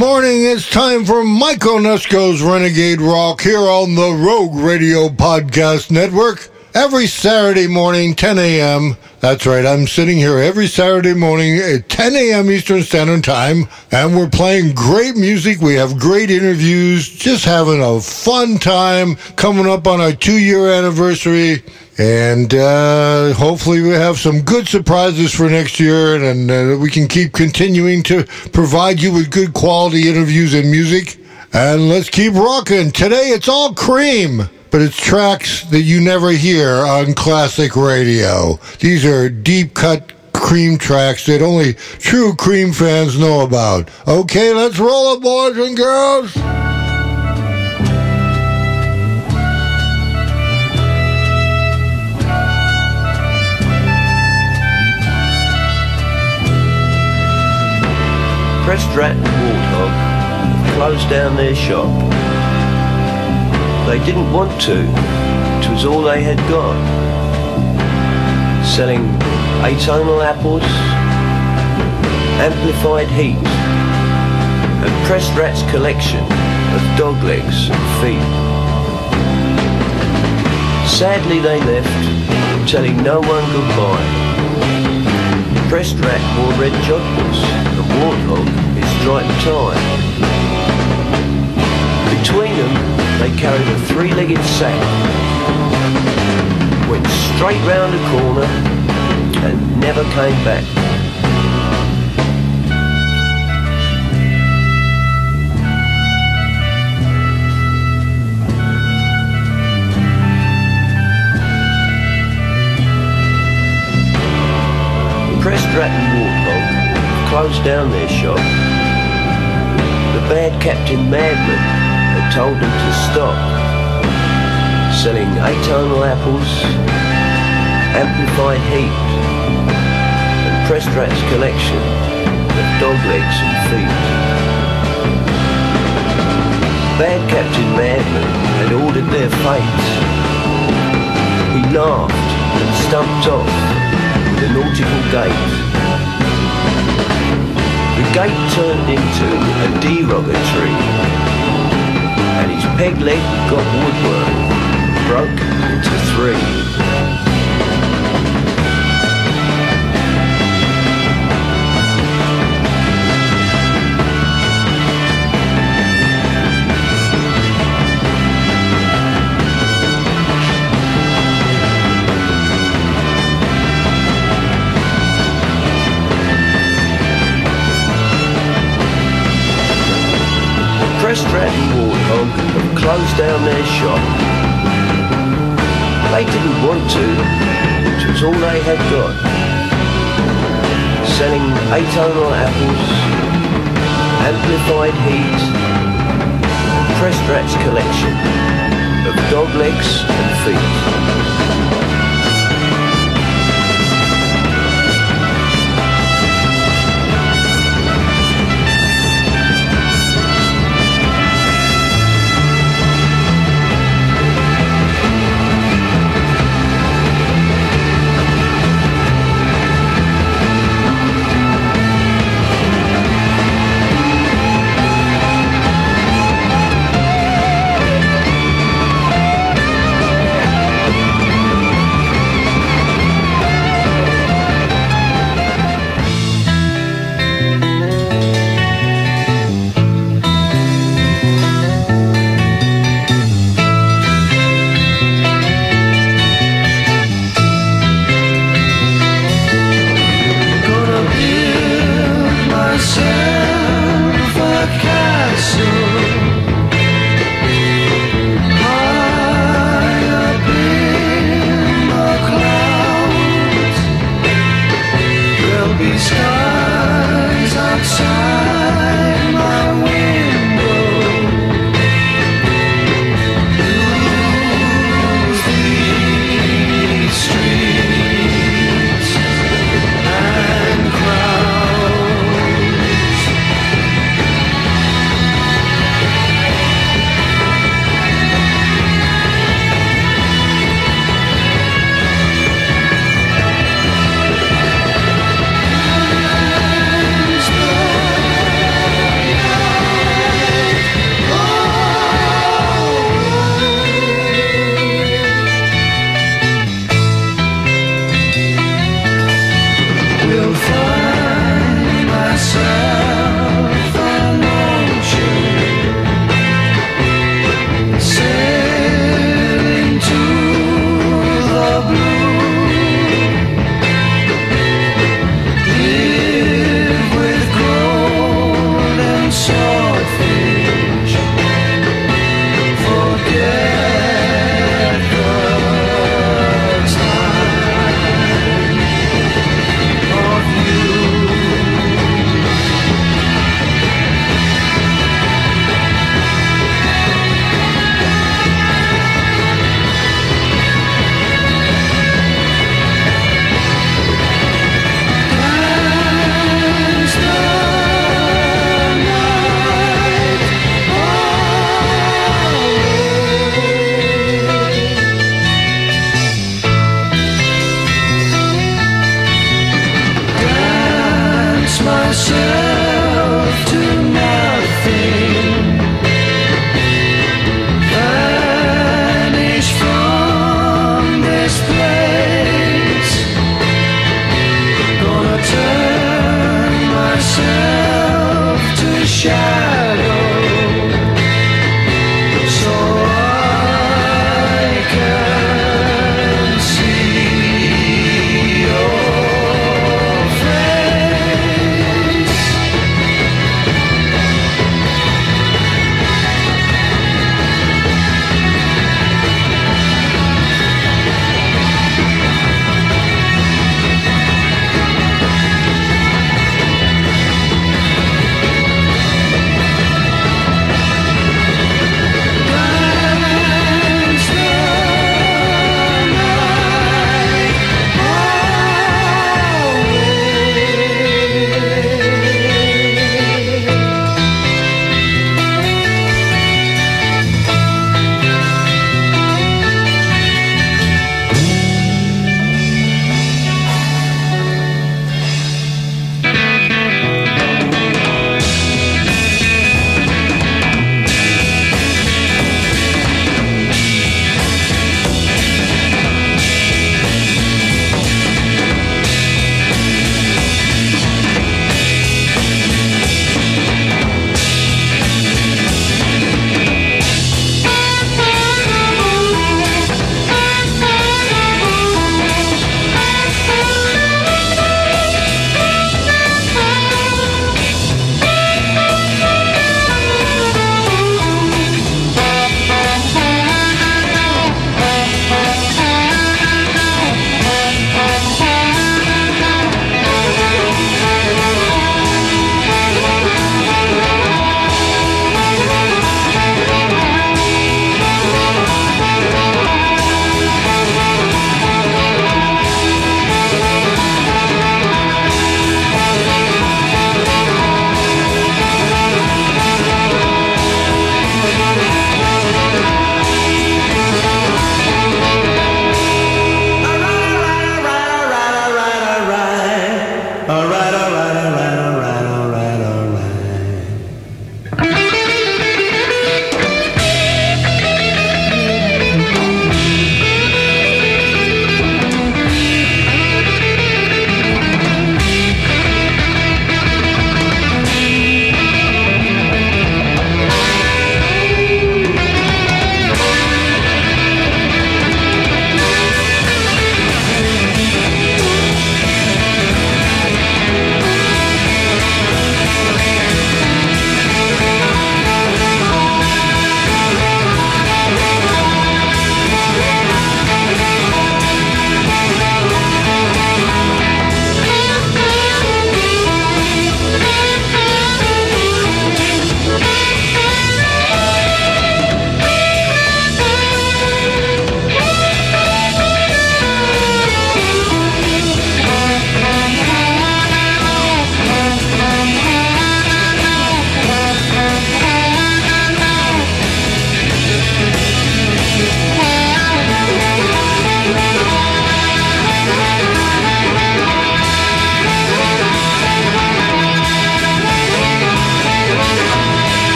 morning. It's time for Mike Onesko's Renegade Rock here on the Rogue Radio Podcast Network. Every Saturday morning, 10 a.m. That's right, I'm sitting here every Saturday morning at 10 a.m. Eastern Standard Time, and we're playing great music. We have great interviews, just having a fun time coming up on our two year anniversary. And uh, hopefully, we have some good surprises for next year, and, and uh, we can keep continuing to provide you with good quality interviews and music. And let's keep rocking. Today, it's all cream, but it's tracks that you never hear on classic radio. These are deep cut cream tracks that only true cream fans know about. Okay, let's roll it, boys and girls. Pressed Rat and Warthog closed down their shop. They didn't want to. It was all they had got. Selling atonal apples, amplified heat, and Pressed Rat's collection of dog legs and feet. Sadly they left, telling no one goodbye. Pressed Rat wore red joggers, and Warthog his striped tie. Between them, they carried a three-legged sack, went straight round a corner, and never came back. Pressed Rat and Warthog closed down their shop. The bad Captain Madman told them to stop selling atonal apples, amplified heat, and Pressed Rat's collection of dog legs and feet. Bad Captain Madman had ordered their fate. He laughed and stumped off with a nautical gait. The gait turned into a derogatory, and his peg leg got woodwork, broke into three. All they had got. Selling atonal apples, amplified heat, and Pressed Rat's collection of dog legs and feet.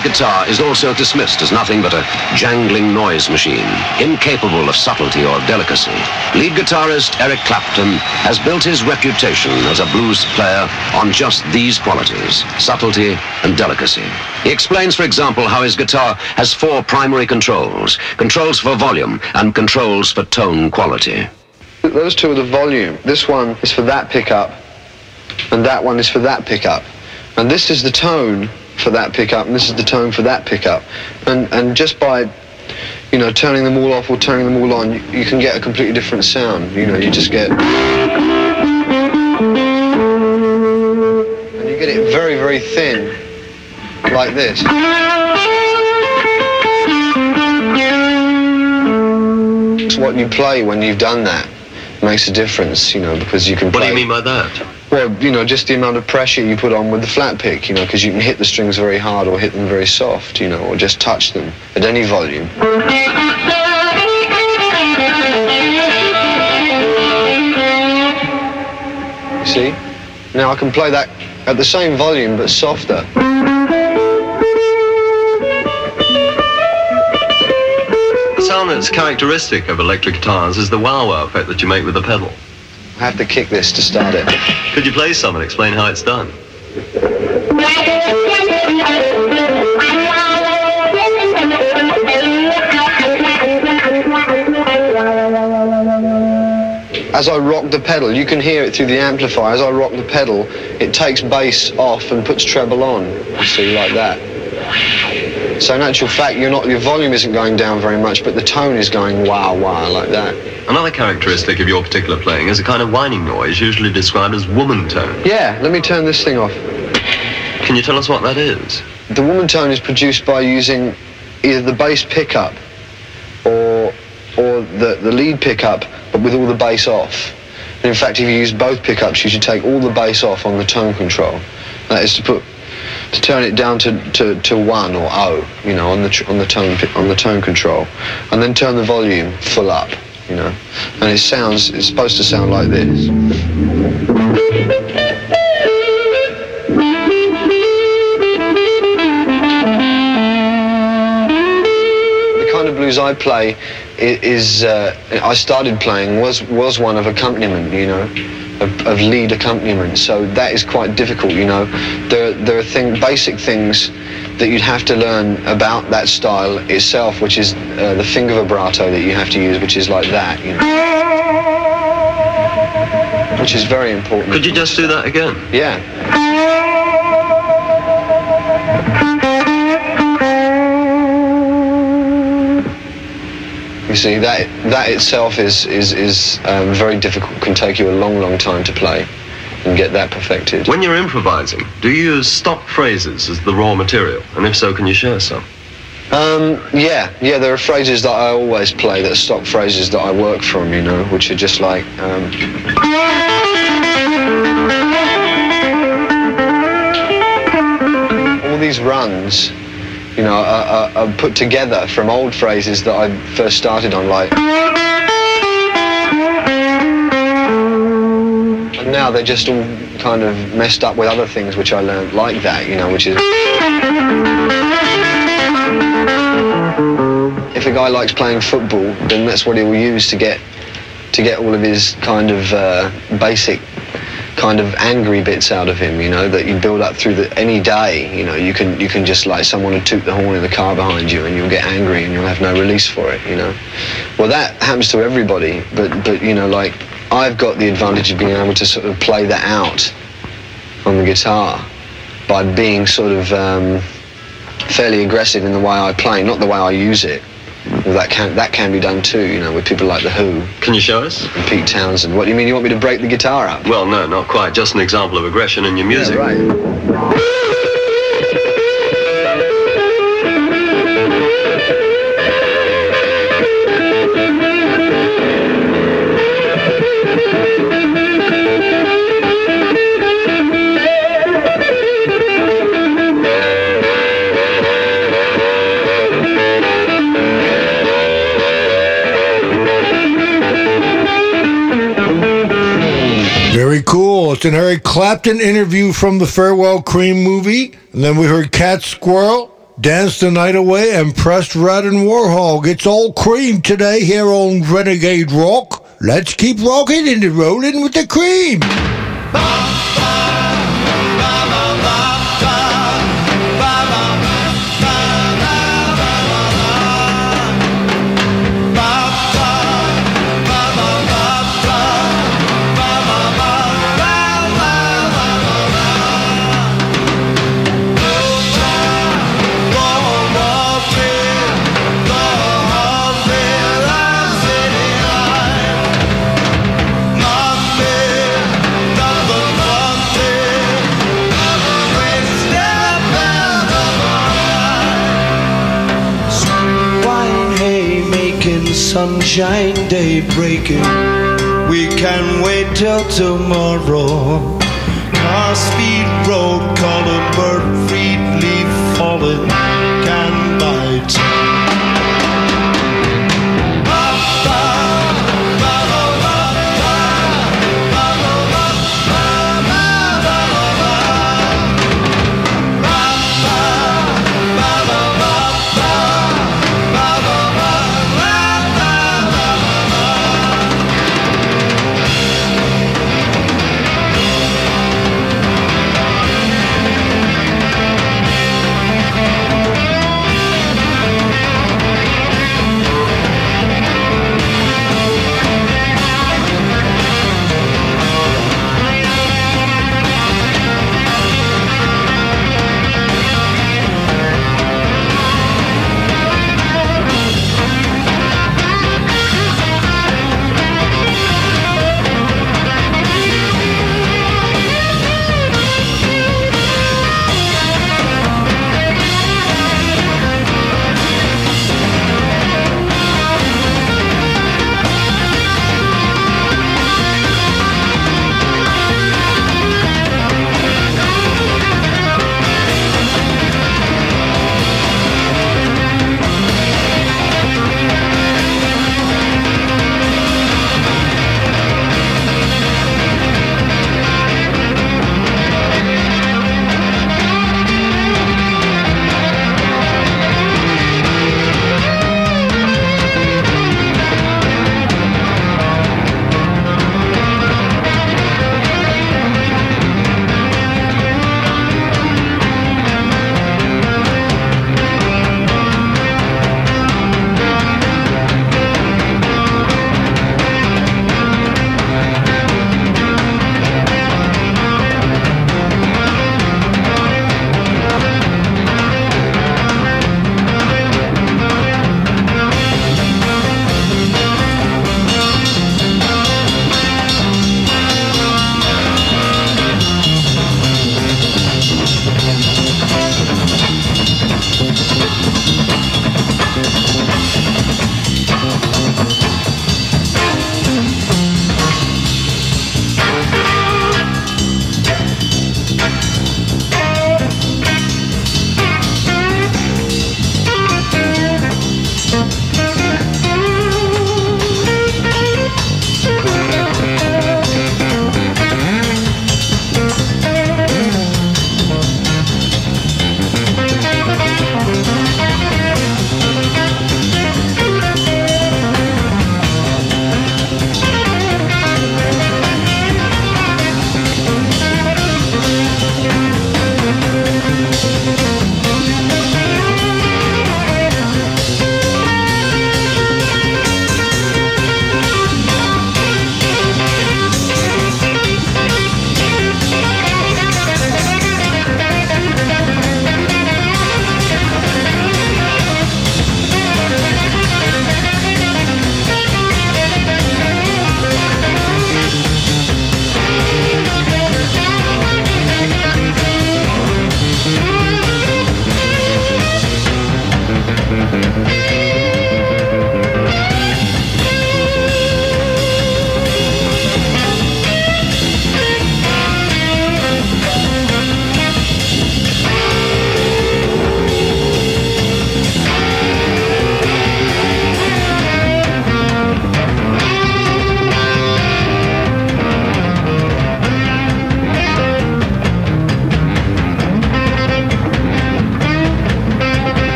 Electronic guitar is also dismissed as nothing but a jangling noise machine, incapable of subtlety or delicacy. Lead guitarist Eric Clapton has built his reputation as a blues player on just these qualities, subtlety and delicacy. He explains, for example, how his guitar has four primary controls, controls for volume and controls for tone quality. Those two are the volume. This one is for that pickup, and that one is for that pickup. And this is the tone for that pickup, and this is the tone for that pickup. And, and just by, you know, turning them all off or turning them all on, you, you can get a completely different sound. You know, you just get... And you get it very, very thin, like this. It's what you play when you've done that makes a difference, you know, because you can What do you mean by that? Well, you know, just the amount of pressure you put on with the flat pick, you know, because you can hit the strings very hard or hit them very soft, you know, or just touch them at any volume. You see? Now I can play that at the same volume but softer. The sound that's characteristic of electric guitars is the wah-wah effect that you make with the pedal. I have to kick this to start it. Could you play some and explain how it's done? As I rock the pedal, you can hear it through the amplifier. As I rock the pedal, it takes bass off and puts treble on. You see, like that. So in actual fact, you're not, your volume isn't going down very much, but the tone is going wah wah like that. Another characteristic of your particular playing is a kind of whining noise usually described as woman tone. Yeah, let me turn this thing off. Can you tell us what that is? The woman tone is produced by using either the bass pickup or or the, the lead pickup, but with all the bass off. And in fact, if you use both pickups, you should take all the bass off on the tone control. That is to put to turn it down to, to, to one or O, you know, on the on the tone on the tone control, and then turn the volume full up, you know, and it sounds it's supposed to sound like this. the kind of blues I play is uh, I started playing was was one of accompaniment, you know, of, of lead accompaniment. So that is quite difficult, you know. There there are thing, basic things that you'd have to learn about that style itself, which is uh, the finger vibrato that you have to use, which is like that, you know, which is very important. Could you just do that again? Yeah. You see, that that itself is is is um, very difficult. Can take you a long, long time to play and get that perfected. When you're improvising, do you use stock phrases as the raw material? And if so, can you share some? Um, yeah, yeah. There are phrases that I always play that are stock phrases that I work from. You know, which are just like. Um, all these runs, you know, are, are, are put together from old phrases that I first started on, like. And now they're just all kind of messed up with other things which I learned like that, you know, which is. If a guy likes playing football, then that's what he will use to get to get all of his kind of uh, basic kind of angry bits out of him, you know, that you build up through the, any day. You know, you can you can just like someone to toot the horn in the car behind you, and you'll get angry and you'll have no release for it. You know, well that happens to everybody, but but you know, like I've got the advantage of being able to sort of play that out on the guitar by being sort of um, fairly aggressive in the way I play, not the way I use it. Well, that can that can be done too, you know, with people like the Who Can you show us? and Pete Townshend. What do you mean? You want me to break the guitar up? Well, no, not quite. Just an example of aggression in your music. Yeah, right. It's an Eric Clapton interview from the Farewell Cream movie. And then we heard Cat Squirrel, Dance the Night Away, and Pressed Rat and Warthog. It's all cream today here on Renegade Rock. Let's keep rocking and rolling with the cream. Sunshine day breaking. We can wait till tomorrow. Car speed road, color bird, free leaf falling, can bite.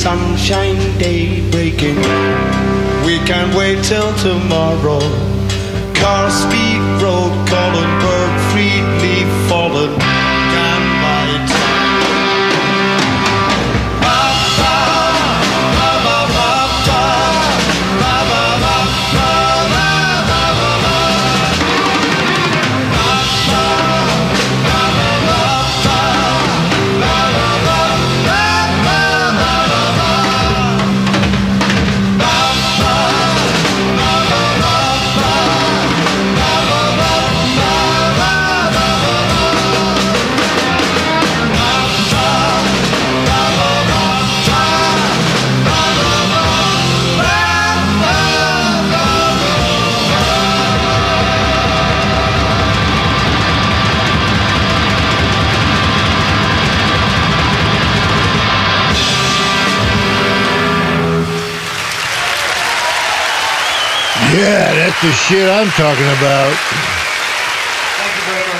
Sunshine day the shit I'm talking about.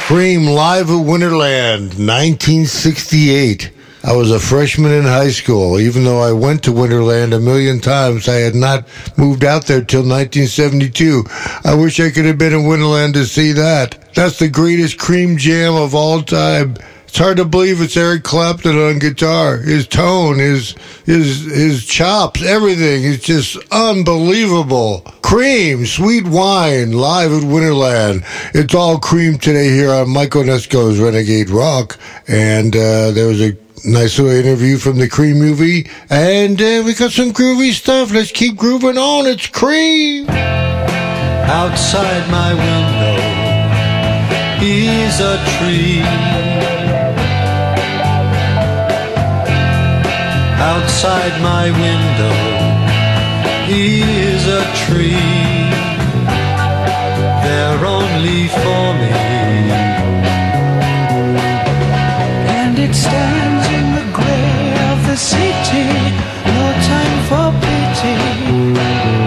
Cream live at Winterland, 1968. I was a freshman in high school. Even though I went to Winterland a million times, I had not moved out there till 1972. I wish I could have been in Winterland to see that. That's the greatest cream jam of all time. It's hard to believe it's Eric Clapton on guitar. His tone, his his his chops, everything is just unbelievable. Cream, sweet wine, live at Winterland. It's all cream today here on Mike Onesko's Renegade Rock, and uh, there was a nice little interview from the Cream movie, and uh, we got some groovy stuff. Let's keep grooving on. It's Cream. Outside my window is a tree. Outside my window He is a tree. They're only for me. And it stands in the gray of the city. No time for pity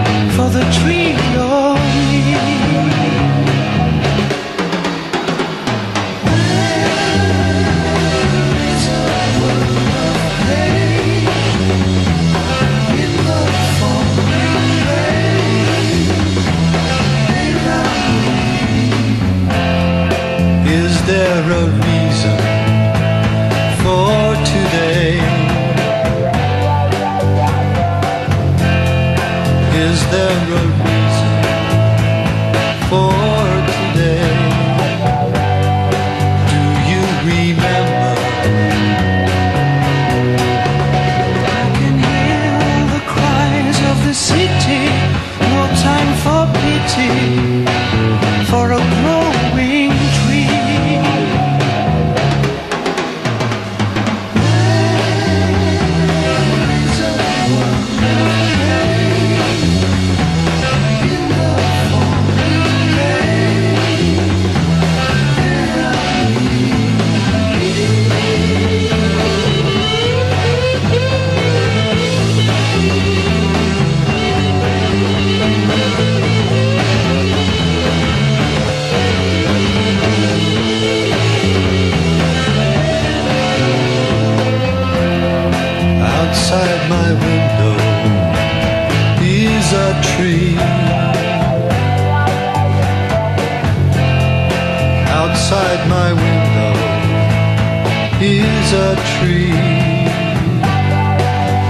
is a tree.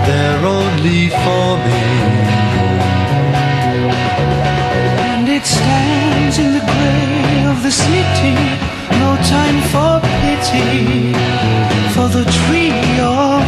They're only for me. And it stands in the gray of the city. No time for pity for the tree or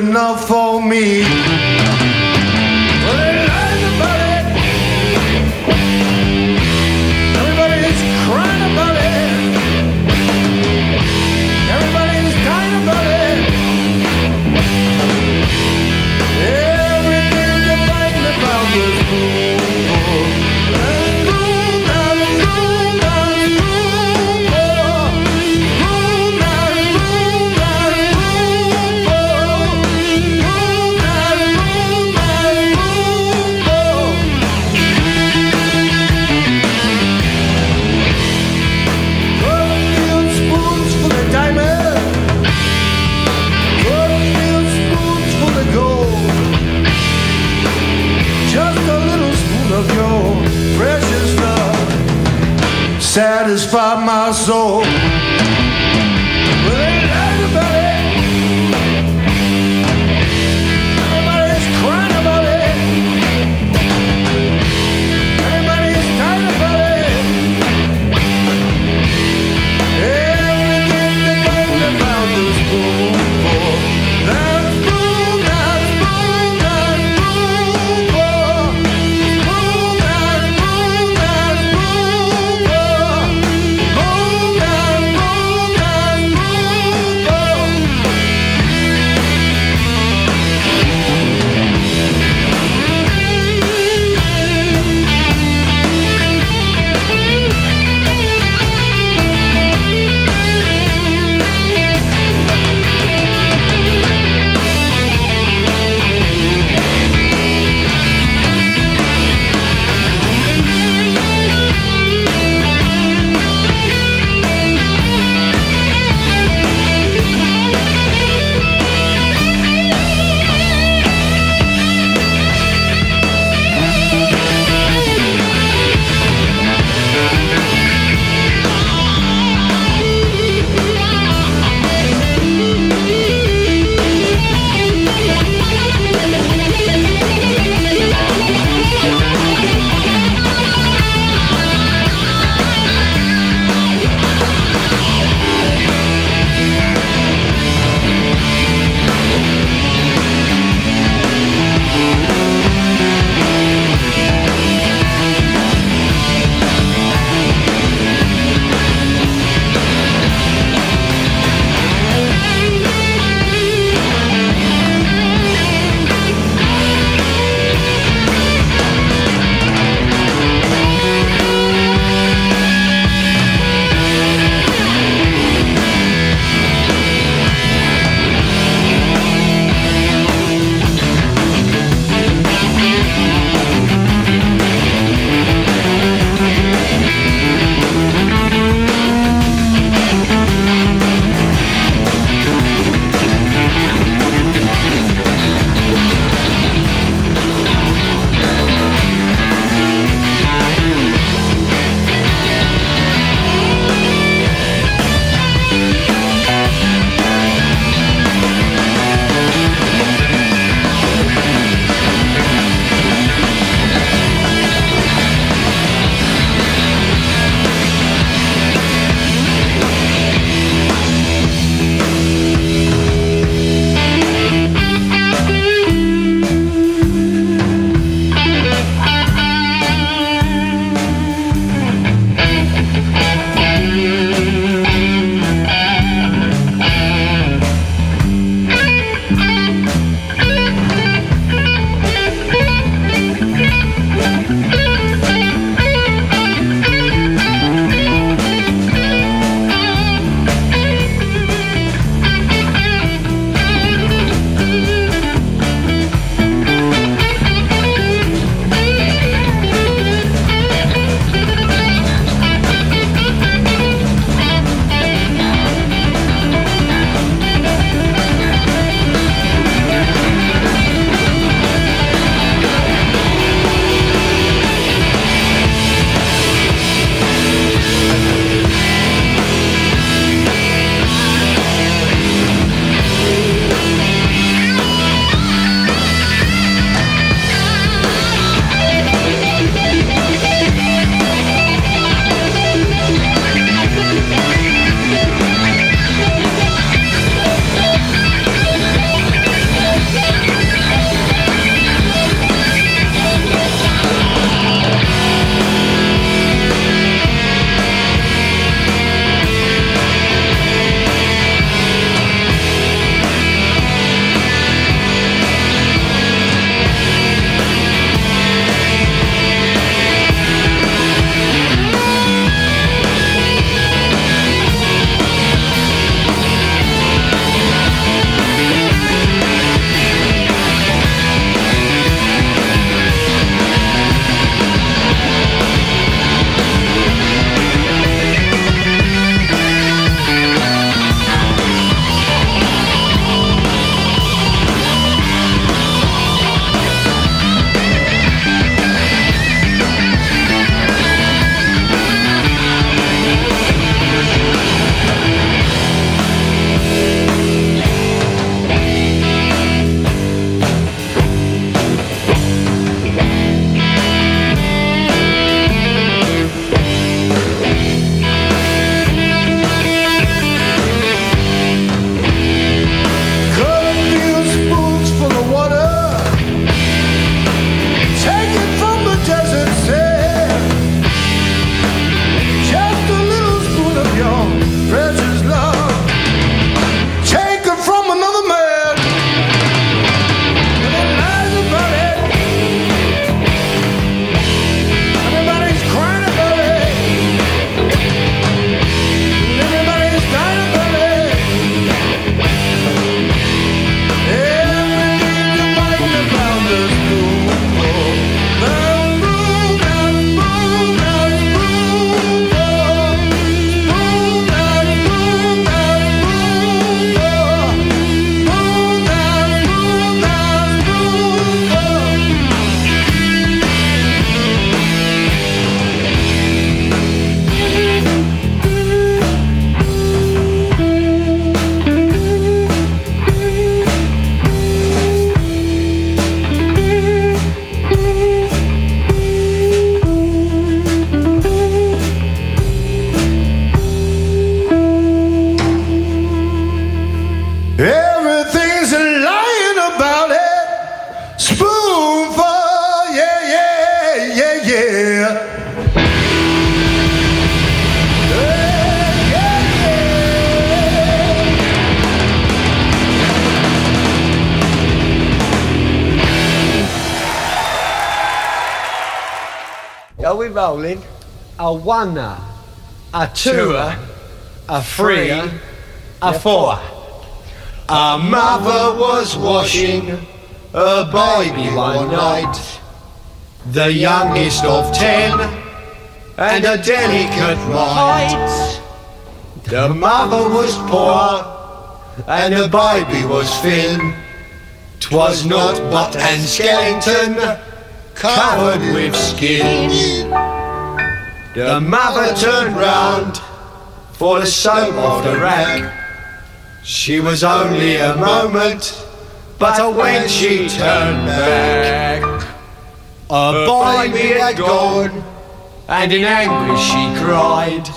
enough for me. My soul. A one, a two, a three, a four. A mother was washing a baby one night, the youngest of ten, and a delicate mite. The mother was poor, and the baby was thin. Twas not but an skeleton covered with skin. The mother turned round for the soap off the rack. She was only a moment, but when she turned back, a boy baby had gone, and in anguish she cried,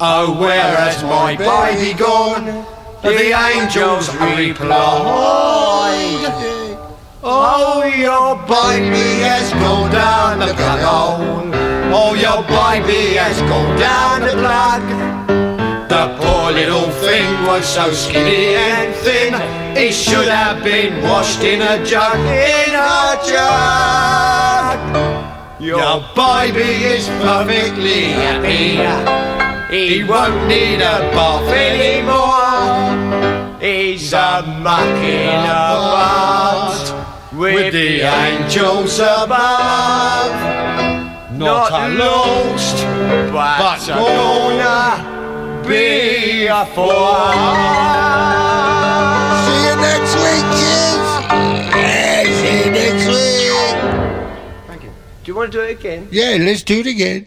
Oh, where has my baby gone? The angels replied, Oh, your baby has gone down the plug Oh, your baby has gone down the plug. The poor little thing was so skinny and thin, he should have been washed in a jug, in a jug. Your baby is perfectly happy. He won't need a bath anymore. He's a mucking about with the angels above. Not a lost, but a gonna be a four. See you next week, kids. Yeah, see you next week. Thank you. Do you want to do it again? Yeah, let's do it again.